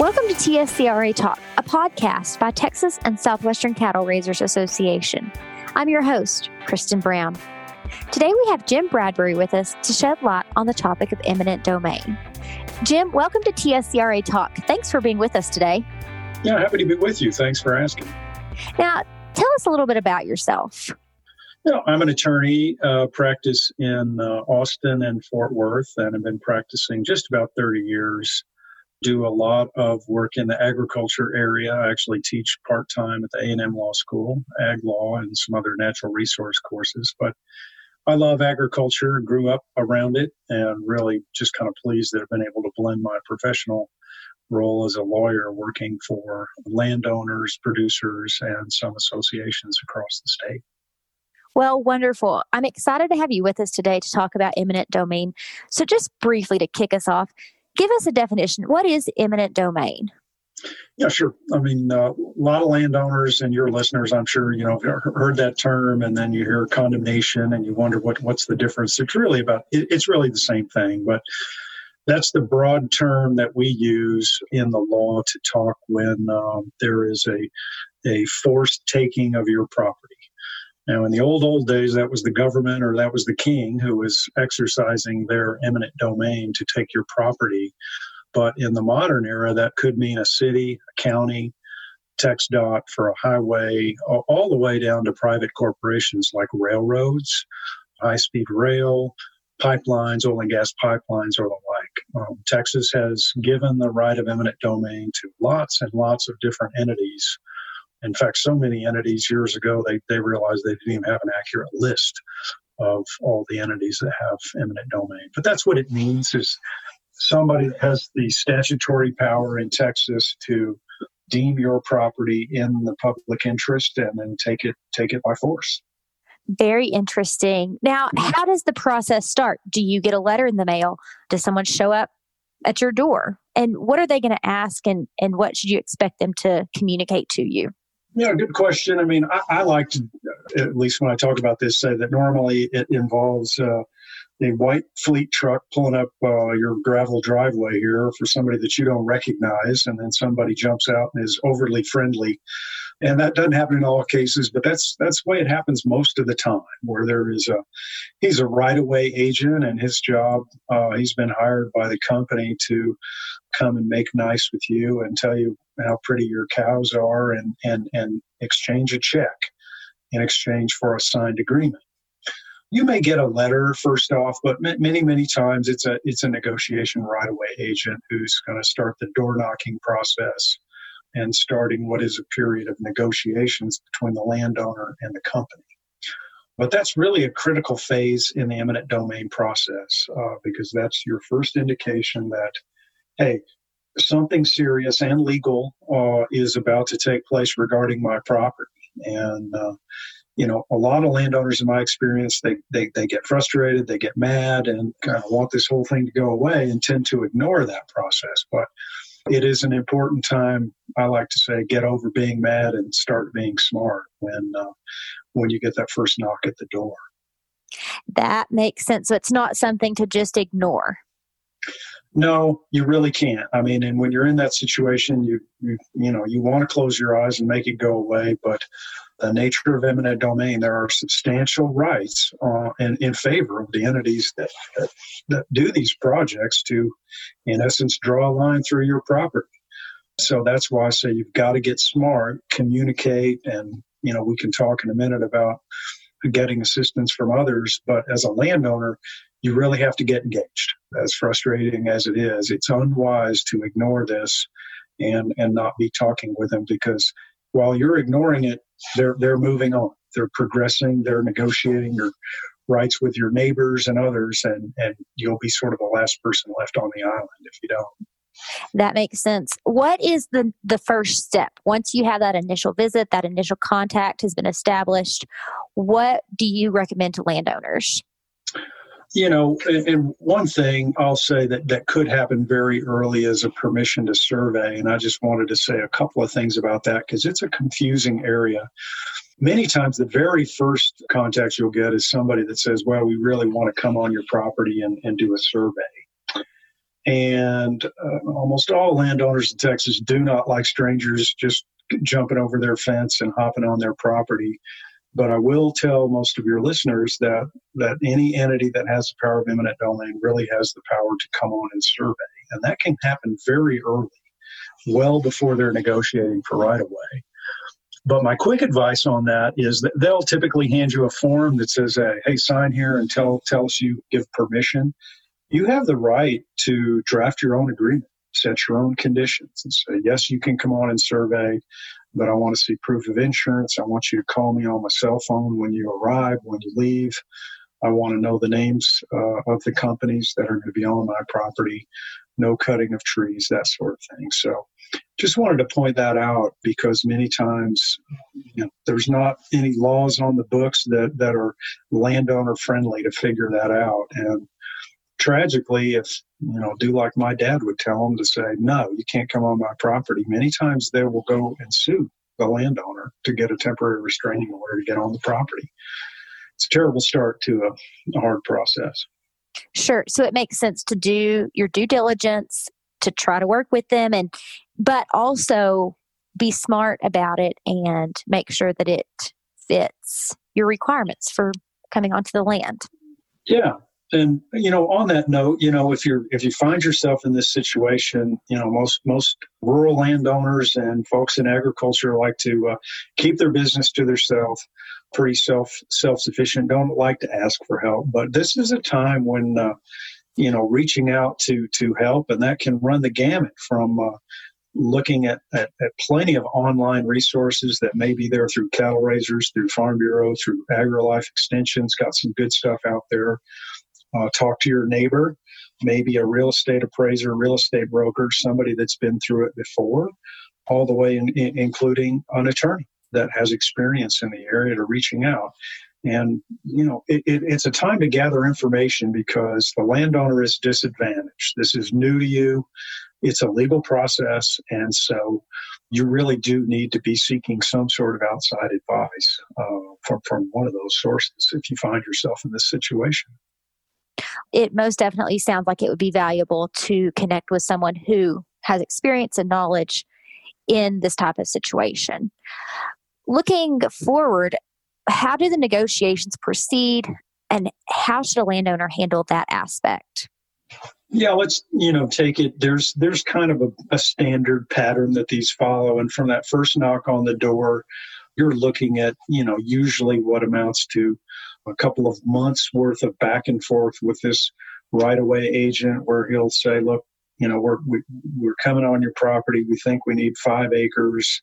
Welcome to TSCRA Talk, a podcast by Texas and Southwestern Cattle Raisers Association. I'm your host, Kristen Brown. Today we have Jim Bradbury with us to shed light on the topic of eminent domain. Jim, welcome to TSCRA Talk. Thanks for being with us today. Yeah, happy to be with you. Thanks for asking. Now, tell us a little bit about yourself. You know, I'm an attorney, uh, practice in uh, Austin and Fort Worth, and I've been practicing just about 30 years do a lot of work in the agriculture area. I actually teach part time at the A&M Law School, ag law, and some other natural resource courses. But I love agriculture, grew up around it, and really just kind of pleased that I've been able to blend my professional role as a lawyer working for landowners, producers, and some associations across the state. Well, wonderful. I'm excited to have you with us today to talk about eminent domain. So, just briefly to kick us off, Give us a definition. What is eminent domain? Yeah, sure. I mean, uh, a lot of landowners and your listeners, I'm sure, you know, heard that term, and then you hear condemnation, and you wonder what what's the difference. It's really about it, it's really the same thing, but that's the broad term that we use in the law to talk when um, there is a a forced taking of your property. Now, in the old, old days, that was the government or that was the king who was exercising their eminent domain to take your property. But in the modern era, that could mean a city, a county, TxDOT for a highway, all the way down to private corporations like railroads, high speed rail, pipelines, oil and gas pipelines, or the like. Um, Texas has given the right of eminent domain to lots and lots of different entities in fact, so many entities years ago, they, they realized they didn't even have an accurate list of all the entities that have eminent domain. But that's what it means is somebody has the statutory power in Texas to deem your property in the public interest and then take it take it by force. Very interesting. Now, how does the process start? Do you get a letter in the mail? Does someone show up at your door? And what are they going to ask and, and what should you expect them to communicate to you? Yeah, good question. I mean, I, I, like to, at least when I talk about this, say that normally it involves uh, a white fleet truck pulling up uh, your gravel driveway here for somebody that you don't recognize, and then somebody jumps out and is overly friendly. And that doesn't happen in all cases, but that's that's the way it happens most of the time. Where there is a, he's a right of way agent, and his job, uh, he's been hired by the company to come and make nice with you and tell you how pretty your cows are and, and, and exchange a check in exchange for a signed agreement. You may get a letter first off, but many, many times it's a it's a negotiation right of way agent who's going to start the door knocking process and starting what is a period of negotiations between the landowner and the company. But that's really a critical phase in the eminent domain process uh, because that's your first indication that hey, something serious and legal uh, is about to take place regarding my property. And, uh, you know, a lot of landowners, in my experience, they, they, they get frustrated, they get mad, and kind of want this whole thing to go away and tend to ignore that process. But it is an important time, I like to say, get over being mad and start being smart when, uh, when you get that first knock at the door. That makes sense. So it's not something to just ignore. No, you really can't. I mean, and when you're in that situation, you you, you know you want to close your eyes and make it go away, but the nature of eminent domain, there are substantial rights uh, in, in favor of the entities that, that, that do these projects to, in essence, draw a line through your property. So that's why I say you've got to get smart, communicate, and you know we can talk in a minute about getting assistance from others. But as a landowner, you really have to get engaged. As frustrating as it is, it's unwise to ignore this and and not be talking with them because while you're ignoring it, they're they're moving on. They're progressing. They're negotiating your rights with your neighbors and others, and and you'll be sort of the last person left on the island if you don't. That makes sense. What is the the first step once you have that initial visit, that initial contact has been established? What do you recommend to landowners? You know, and one thing I'll say that, that could happen very early is a permission to survey. And I just wanted to say a couple of things about that because it's a confusing area. Many times, the very first contact you'll get is somebody that says, Well, we really want to come on your property and, and do a survey. And uh, almost all landowners in Texas do not like strangers just jumping over their fence and hopping on their property. But I will tell most of your listeners that that any entity that has the power of eminent domain really has the power to come on and survey, and that can happen very early, well before they're negotiating for right of way. But my quick advice on that is that they'll typically hand you a form that says, "Hey, sign here and tell tell us you give permission." You have the right to draft your own agreement, set your own conditions, and say, "Yes, you can come on and survey, but I want to see proof of insurance. I want you to call me on my cell phone when you arrive, when you leave." I want to know the names uh, of the companies that are going to be on my property, no cutting of trees, that sort of thing. So just wanted to point that out because many times you know, there's not any laws on the books that, that are landowner friendly to figure that out. And tragically, if you know, do like my dad would tell them to say, no, you can't come on my property. Many times they will go and sue the landowner to get a temporary restraining order to get on the property. It's a terrible start to a, a hard process. Sure. So it makes sense to do your due diligence to try to work with them and but also be smart about it and make sure that it fits your requirements for coming onto the land. Yeah. And you know, on that note, you know, if you're if you find yourself in this situation, you know, most most rural landowners and folks in agriculture like to uh, keep their business to themselves, pretty self self sufficient. Don't like to ask for help, but this is a time when uh, you know reaching out to to help, and that can run the gamut from uh, looking at, at, at, plenty of online resources that may be there through cattle raisers, through Farm Bureau, through AgriLife Extensions, got some good stuff out there. Uh, talk to your neighbor, maybe a real estate appraiser, real estate broker, somebody that's been through it before, all the way in, in, including an attorney that has experience in the area to reaching out. And, you know, it, it, it's a time to gather information because the landowner is disadvantaged. This is new to you it's a legal process, and so you really do need to be seeking some sort of outside advice uh, from from one of those sources if you find yourself in this situation. It most definitely sounds like it would be valuable to connect with someone who has experience and knowledge in this type of situation. Looking forward, how do the negotiations proceed and how should a landowner handle that aspect? Yeah, let's you know take it. There's there's kind of a, a standard pattern that these follow, and from that first knock on the door, you're looking at you know usually what amounts to a couple of months worth of back and forth with this right of way agent, where he'll say, "Look, you know we're we, are we are coming on your property. We think we need five acres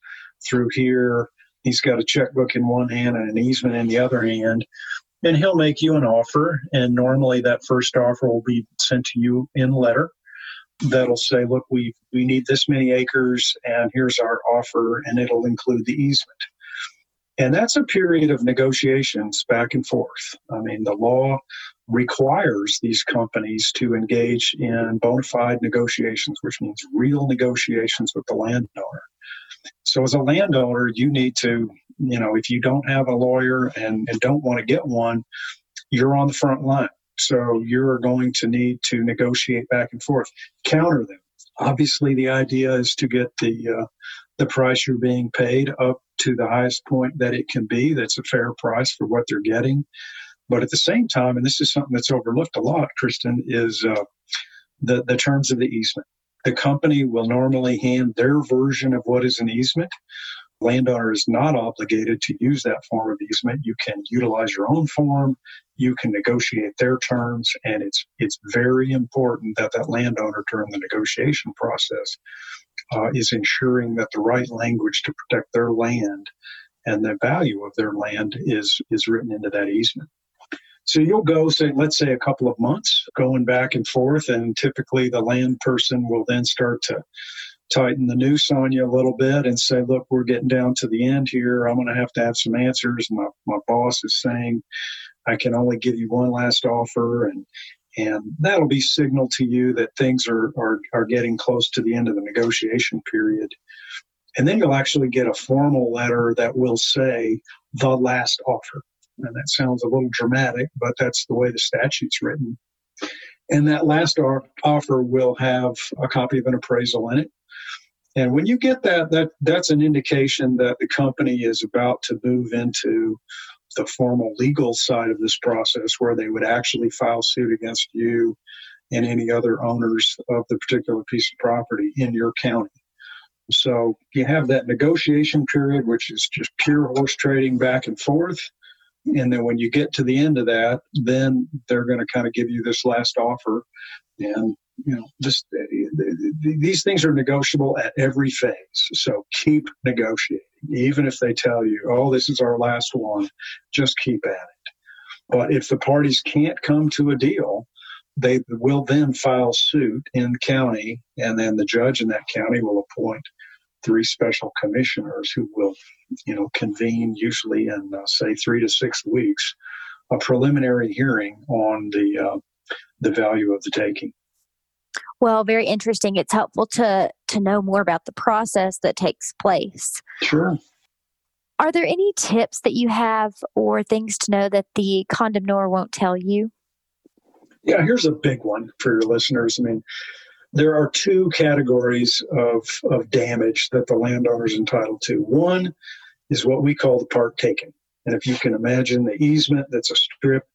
through here." He's got a checkbook in one hand and an easement in the other hand and he'll make you an offer and normally that first offer will be sent to you in letter that'll say look we we need this many acres and here's our offer and it'll include the easement and that's a period of negotiations back and forth i mean the law requires these companies to engage in bona fide negotiations which means real negotiations with the landowner so as a landowner you need to you know, if you don't have a lawyer and, and don't want to get one, you're on the front line. So you're going to need to negotiate back and forth, counter them. Obviously, the idea is to get the uh, the price you're being paid up to the highest point that it can be. That's a fair price for what they're getting. But at the same time, and this is something that's overlooked a lot, Kristen, is uh, the the terms of the easement. The company will normally hand their version of what is an easement landowner is not obligated to use that form of easement. You can utilize your own form. You can negotiate their terms, and it's it's very important that that landowner during the negotiation process uh, is ensuring that the right language to protect their land and the value of their land is is written into that easement. So you'll go, say, let's say a couple of months going back and forth, and typically the land person will then start to tighten the noose on you a little bit and say, look, we're getting down to the end here. I'm going to have to have some answers. My, my boss is saying I can only give you one last offer. And, and that'll be signal to you that things are, are, are getting close to the end of the negotiation period. And then you'll actually get a formal letter that will say the last offer. And that sounds a little dramatic, but that's the way the statute's written. And that last offer will have a copy of an appraisal in it. And when you get that, that that's an indication that the company is about to move into the formal legal side of this process where they would actually file suit against you and any other owners of the particular piece of property in your county. So you have that negotiation period, which is just pure horse trading back and forth. And then when you get to the end of that, then they're going to kind of give you this last offer. And, you know, this, these things are negotiable at every phase. So keep negotiating. Even if they tell you, oh, this is our last one, just keep at it. But if the parties can't come to a deal, they will then file suit in county, and then the judge in that county will appoint three special commissioners who will, you know, convene usually in uh, say three to six weeks a preliminary hearing on the uh, the value of the taking. Well, very interesting. It's helpful to to know more about the process that takes place. Sure. Are there any tips that you have or things to know that the condemnor won't tell you? Yeah, here's a big one for your listeners. I mean, there are two categories of, of damage that the landowner is entitled to. One is what we call the part taken. And if you can imagine the easement that's a strip,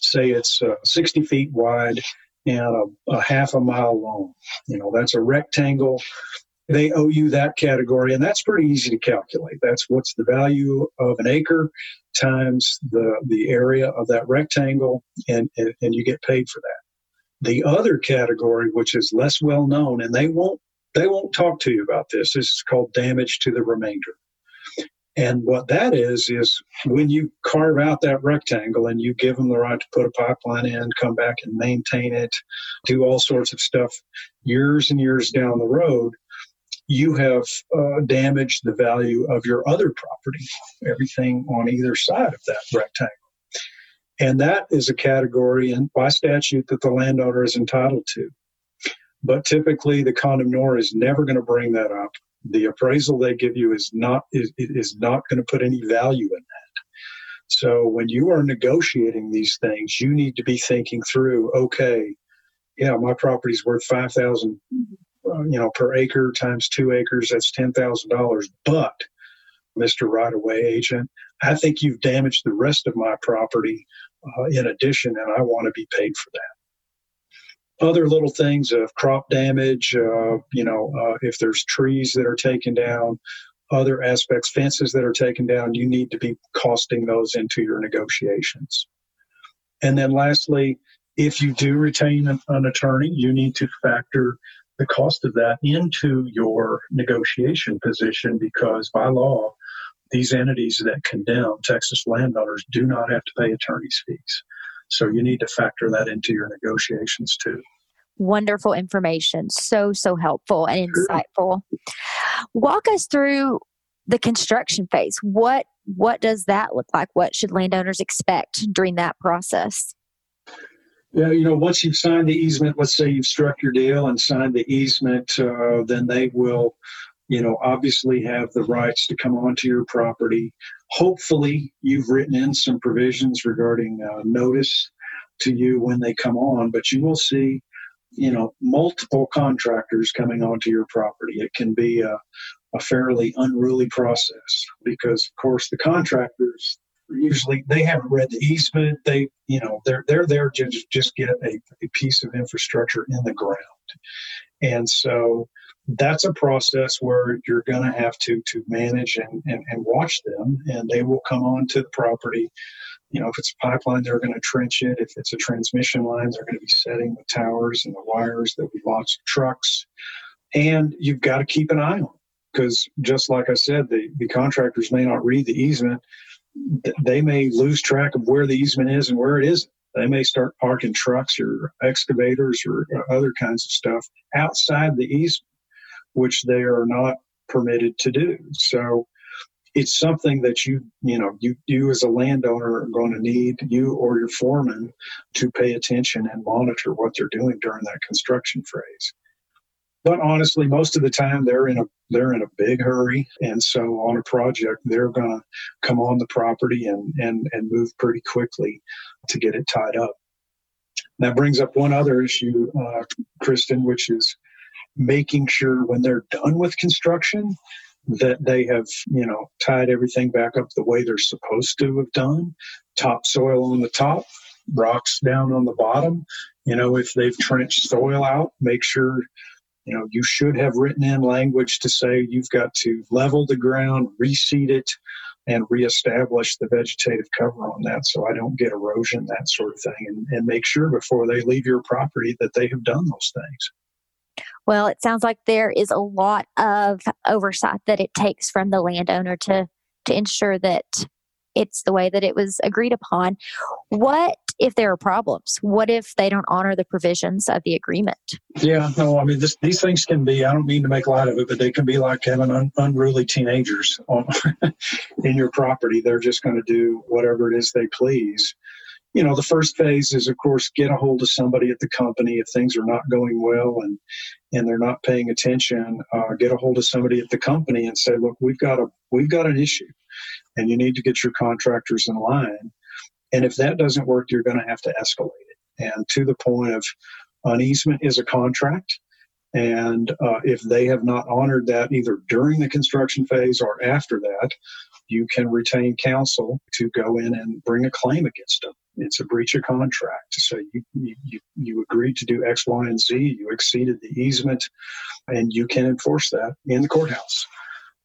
say it's uh, 60 feet wide and a, a half a mile long, you know, that's a rectangle. They owe you that category, and that's pretty easy to calculate. That's what's the value of an acre times the, the area of that rectangle, and, and, and you get paid for that. The other category, which is less well known, and they won't they won't talk to you about this. This is called damage to the remainder. And what that is, is when you carve out that rectangle and you give them the right to put a pipeline in, come back and maintain it, do all sorts of stuff years and years down the road, you have uh, damaged the value of your other property, everything on either side of that rectangle. And that is a category by statute that the landowner is entitled to. But typically the condemnor is never going to bring that up. The appraisal they give you is not is, is not going to put any value in that. So when you are negotiating these things, you need to be thinking through, okay, yeah, my property's worth five thousand, uh, you know, per acre times two acres, that's ten thousand dollars. But Mr. Right of Way agent, I think you've damaged the rest of my property uh, in addition, and I want to be paid for that. Other little things of crop damage, uh, you know, uh, if there's trees that are taken down, other aspects, fences that are taken down, you need to be costing those into your negotiations. And then lastly, if you do retain an, an attorney, you need to factor the cost of that into your negotiation position because by law, these entities that condemn Texas landowners do not have to pay attorney's fees. So you need to factor that into your negotiations too. Wonderful information. So, so helpful and insightful. Sure. Walk us through the construction phase. What what does that look like? What should landowners expect during that process? Yeah, you know, once you've signed the easement, let's say you've struck your deal and signed the easement, uh, then they will you know, obviously have the rights to come onto your property. Hopefully, you've written in some provisions regarding uh, notice to you when they come on, but you will see, you know, multiple contractors coming onto your property. It can be a, a fairly unruly process because, of course, the contractors usually they haven't read the easement. They, you know, they're they're there to just get a, a piece of infrastructure in the ground, and so that's a process where you're going to have to to manage and, and, and watch them and they will come onto the property. You know if it's a pipeline they're going to trench it. If it's a transmission line they're going to be setting the towers and the wires there'll be lots of trucks. And you've got to keep an eye on because just like i said the, the contractors may not read the easement. They may lose track of where the easement is and where it isn't. They may start parking trucks or excavators or other kinds of stuff outside the easement which they are not permitted to do. So it's something that you you know you you as a landowner are going to need you or your foreman to pay attention and monitor what they're doing during that construction phase. But honestly most of the time they're in a they're in a big hurry. And so on a project they're going to come on the property and and and move pretty quickly to get it tied up. That brings up one other issue, uh, Kristen, which is making sure when they're done with construction that they have, you know, tied everything back up the way they're supposed to have done. Topsoil on the top, rocks down on the bottom. You know, if they've trenched soil out, make sure, you know, you should have written in language to say you've got to level the ground, reseed it, and reestablish the vegetative cover on that so I don't get erosion, that sort of thing, and, and make sure before they leave your property that they have done those things. Well, it sounds like there is a lot of oversight that it takes from the landowner to to ensure that it's the way that it was agreed upon. What if there are problems? What if they don't honor the provisions of the agreement? Yeah, no, I mean, this, these things can be, I don't mean to make light of it, but they can be like having un, unruly teenagers on, in your property. They're just going to do whatever it is they please you know, the first phase is, of course, get a hold of somebody at the company if things are not going well and and they're not paying attention. Uh, get a hold of somebody at the company and say, look, we've got a we've got an issue, and you need to get your contractors in line. And if that doesn't work, you're going to have to escalate it. And to the point of an easement is a contract. And uh, if they have not honored that either during the construction phase or after that, you can retain counsel to go in and bring a claim against them. It's a breach of contract. So you, you, you agreed to do X, Y, and Z. You exceeded the easement, and you can enforce that in the courthouse,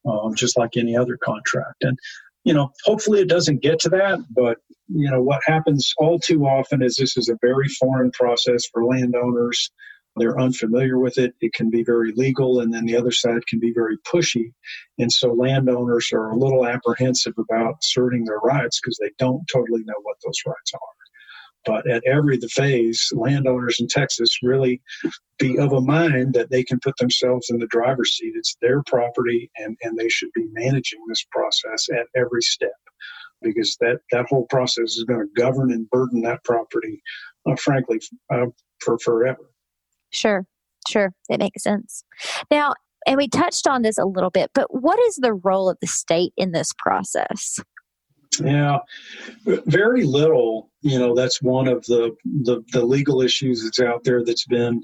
um, just like any other contract. And you know, hopefully it doesn't get to that, but you know what happens all too often is this is a very foreign process for landowners they're unfamiliar with it. It can be very legal, and then the other side can be very pushy. And so landowners are a little apprehensive about asserting their rights because they don't totally know what those rights are. But at every the phase, landowners in Texas really be of a mind that they can put themselves in the driver's seat. It's their property, and, and they should be managing this process at every step because that, that whole process is going to govern and burden that property, uh, frankly, uh, for forever. Sure, sure. It makes sense. Now, and we touched on this a little bit, but what is the role of the state in this process? Yeah, very little. You know, that's one of the, the, the legal issues that's out there that's been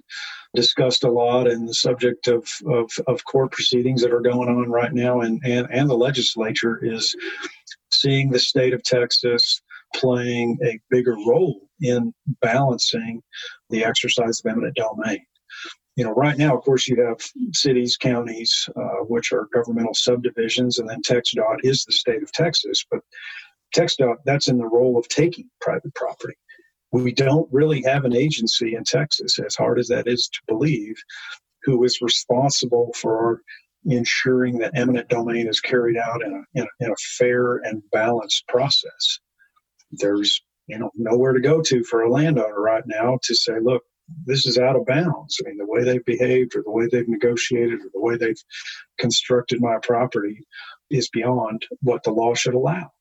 discussed a lot and the subject of, of, of court proceedings that are going on right now and, and, and the legislature is seeing the state of Texas playing a bigger role in balancing the exercise of eminent domain. You know, right now, of course, you have cities, counties, uh, which are governmental subdivisions, and then TxDOT is the state of Texas. But TxDOT, that's in the role of taking private property. We don't really have an agency in Texas, as hard as that is to believe, who is responsible for ensuring that eminent domain is carried out in a, in a, in a fair and balanced process. There's you know nowhere to go to for a landowner right now to say, look, this is out of bounds. I mean, the way they've behaved, or the way they've negotiated, or the way they've constructed my property is beyond what the law should allow,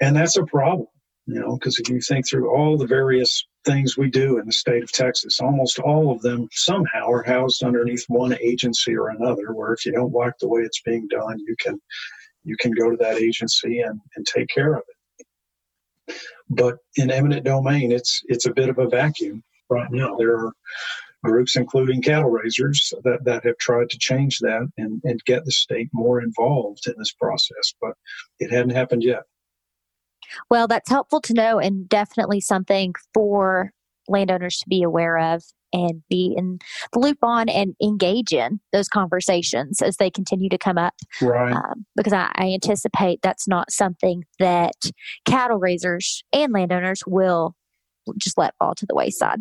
and that's a problem. You know, because if you think through all the various things we do in the state of Texas, almost all of them somehow are housed underneath one agency or another. Where if you don't like the way it's being done, you can you can go to that agency and, and take care of it. But in eminent domain, it's it's a bit of a vacuum right now. There are groups, including cattle raisers, that, that have tried to change that and, and get the state more involved in this process, but it hadn't happened yet. Well, that's helpful to know and definitely something for landowners to be aware of and be in the loop on and engage in those conversations as they continue to come up. Right. Um, because I, I anticipate that's not something that cattle raisers and landowners will just let fall to the wayside.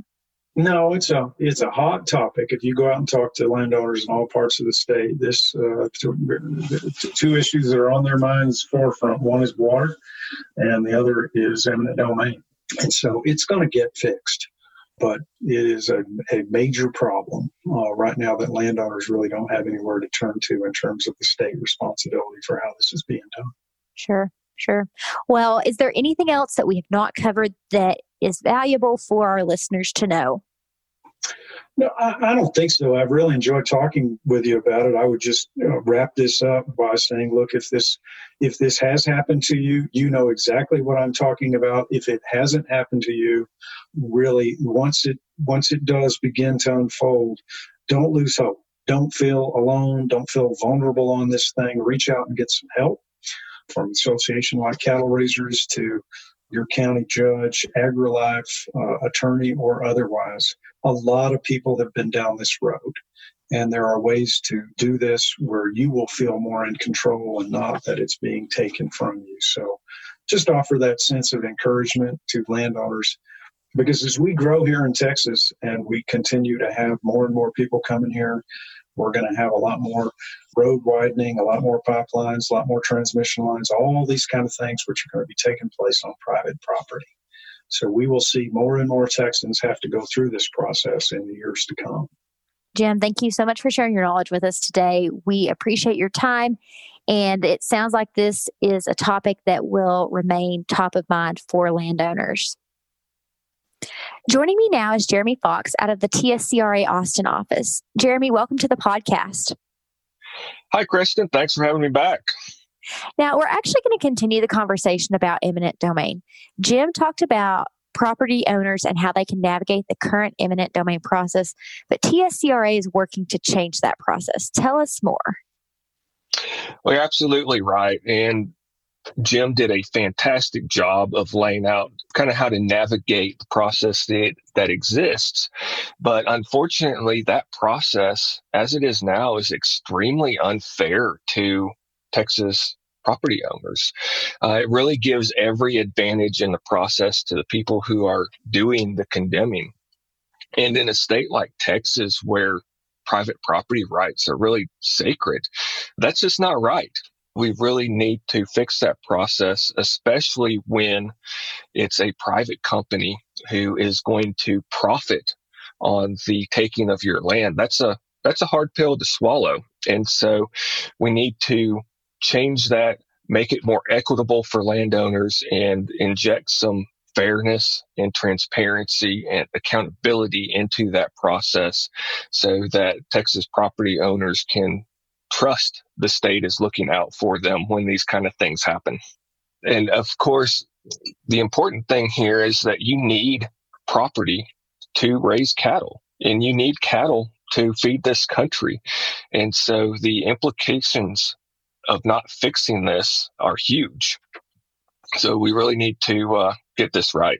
No, it's a it's a hot topic. If you go out and talk to landowners in all parts of the state, this uh, two, two issues that are on their minds forefront. One is water, and the other is eminent domain. And so it's going to get fixed but it is a, a major problem uh, right now that landowners really don't have anywhere to turn to in terms of the state responsibility for how this is being done. Sure, sure. Well, is there anything else that we have not covered that is valuable for our listeners to know? No, I, I, don't think so. I've really enjoyed talking with you about it. I would just wrap this up by saying, look, if this if this has happened to you, you know exactly what I'm talking about. If it hasn't happened to you, really, once it once it does begin to unfold, don't lose hope. Don't feel alone. Don't feel vulnerable on this thing. Reach out and get some help from association like Cattle Raisers to your county judge, AgriLife uh, attorney, or otherwise. A lot of people have been down this road. And there are ways to do this where you will feel more in control and not that it's being taken from you. So just offer that sense of encouragement to landowners. Because as we grow here in Texas and we continue to have more and more people coming here, we're going to have a lot more road widening, a lot more pipelines, a lot more transmission lines, all these kind of things which are going to be taking place on private property. So we will see more and more Texans have to go through this process in the years to come. Jim, thank you so much for sharing your knowledge with us today. We appreciate your time. And it sounds like this is a topic that will remain top of mind for landowners. Joining me now is Jeremy Fox out of the TSCRA Austin office. Jeremy, welcome to the podcast. Hi, Kristen. Thanks for having me back. Now, we're actually going to continue the conversation about eminent domain. Jim talked about property owners and how they can navigate the current eminent domain process, but TSCRA is working to change that process. Tell us more. Well, you're absolutely right. And Jim did a fantastic job of laying out kind of how to navigate the process that, that exists. But unfortunately, that process, as it is now, is extremely unfair to Texas property owners. Uh, it really gives every advantage in the process to the people who are doing the condemning. And in a state like Texas, where private property rights are really sacred, that's just not right we really need to fix that process, especially when it's a private company who is going to profit on the taking of your land. That's a that's a hard pill to swallow. And so we need to change that, make it more equitable for landowners and inject some fairness and transparency and accountability into that process so that Texas property owners can trust the state is looking out for them when these kind of things happen. And of course, the important thing here is that you need property to raise cattle and you need cattle to feed this country. And so the implications of not fixing this are huge. So we really need to uh, get this right.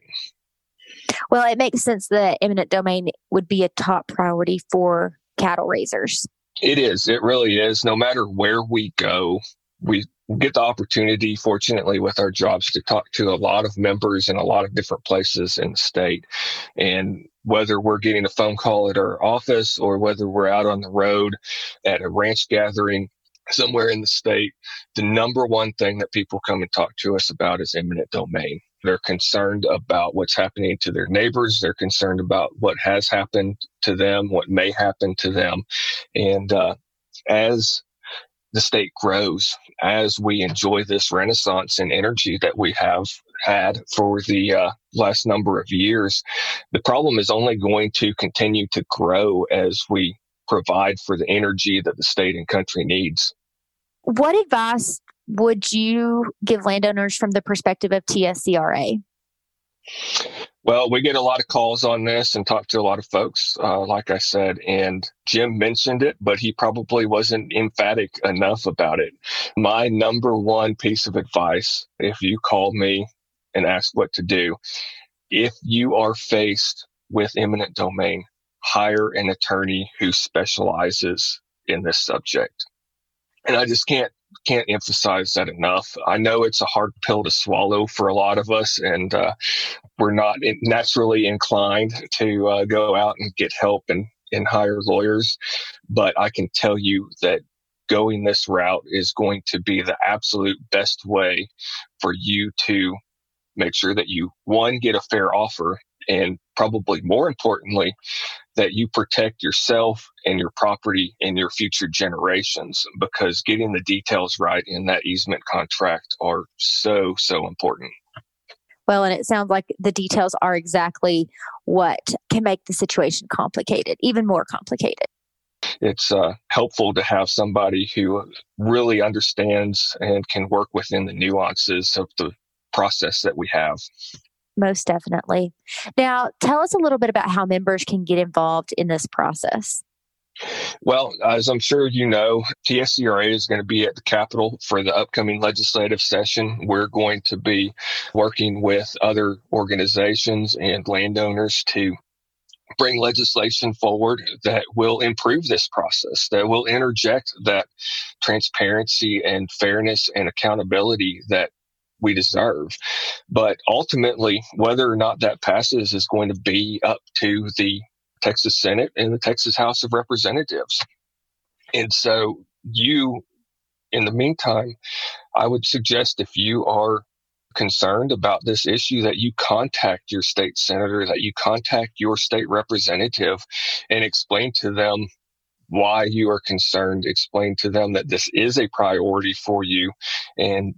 Well, it makes sense that eminent domain would be a top priority for cattle raisers. It is. It really is. No matter where we go, we get the opportunity, fortunately, with our jobs to talk to a lot of members in a lot of different places in the state. And whether we're getting a phone call at our office or whether we're out on the road at a ranch gathering somewhere in the state, the number one thing that people come and talk to us about is eminent domain. They're concerned about what's happening to their neighbors. They're concerned about what has happened to them, what may happen to them. And uh, as the state grows, as we enjoy this renaissance in energy that we have had for the uh, last number of years, the problem is only going to continue to grow as we provide for the energy that the state and country needs. What advice would you give landowners from the perspective of TSCRA? Well, we get a lot of calls on this and talk to a lot of folks, uh, like I said, and Jim mentioned it, but he probably wasn't emphatic enough about it. My number one piece of advice, if you call me and ask what to do, if you are faced with eminent domain, hire an attorney who specializes in this subject. And I just can't can't emphasize that enough. I know it's a hard pill to swallow for a lot of us, and uh, we're not naturally inclined to uh, go out and get help and, and hire lawyers. But I can tell you that going this route is going to be the absolute best way for you to make sure that you, one, get a fair offer, and probably more importantly, that you protect yourself and your property and your future generations because getting the details right in that easement contract are so, so important. Well, and it sounds like the details are exactly what can make the situation complicated, even more complicated. It's uh, helpful to have somebody who really understands and can work within the nuances of the process that we have. Most definitely. Now, tell us a little bit about how members can get involved in this process. Well, as I'm sure you know, TSCRA is going to be at the Capitol for the upcoming legislative session. We're going to be working with other organizations and landowners to bring legislation forward that will improve this process, that will interject that transparency and fairness and accountability that we deserve. But ultimately, whether or not that passes is going to be up to the Texas Senate and the Texas House of Representatives. And so, you, in the meantime, I would suggest if you are concerned about this issue that you contact your state senator, that you contact your state representative and explain to them why you are concerned, explain to them that this is a priority for you and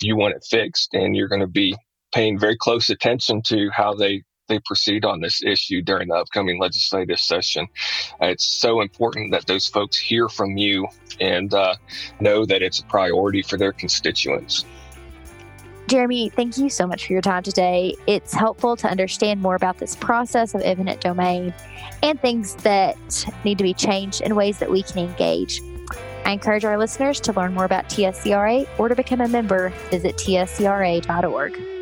you want it fixed and you're going to be paying very close attention to how they they proceed on this issue during the upcoming legislative session. It's so important that those folks hear from you and uh, know that it's a priority for their constituents. Jeremy, thank you so much for your time today. It's helpful to understand more about this process of eminent domain and things that need to be changed in ways that we can engage. I encourage our listeners to learn more about TSCRA or to become a member, visit tscra.org.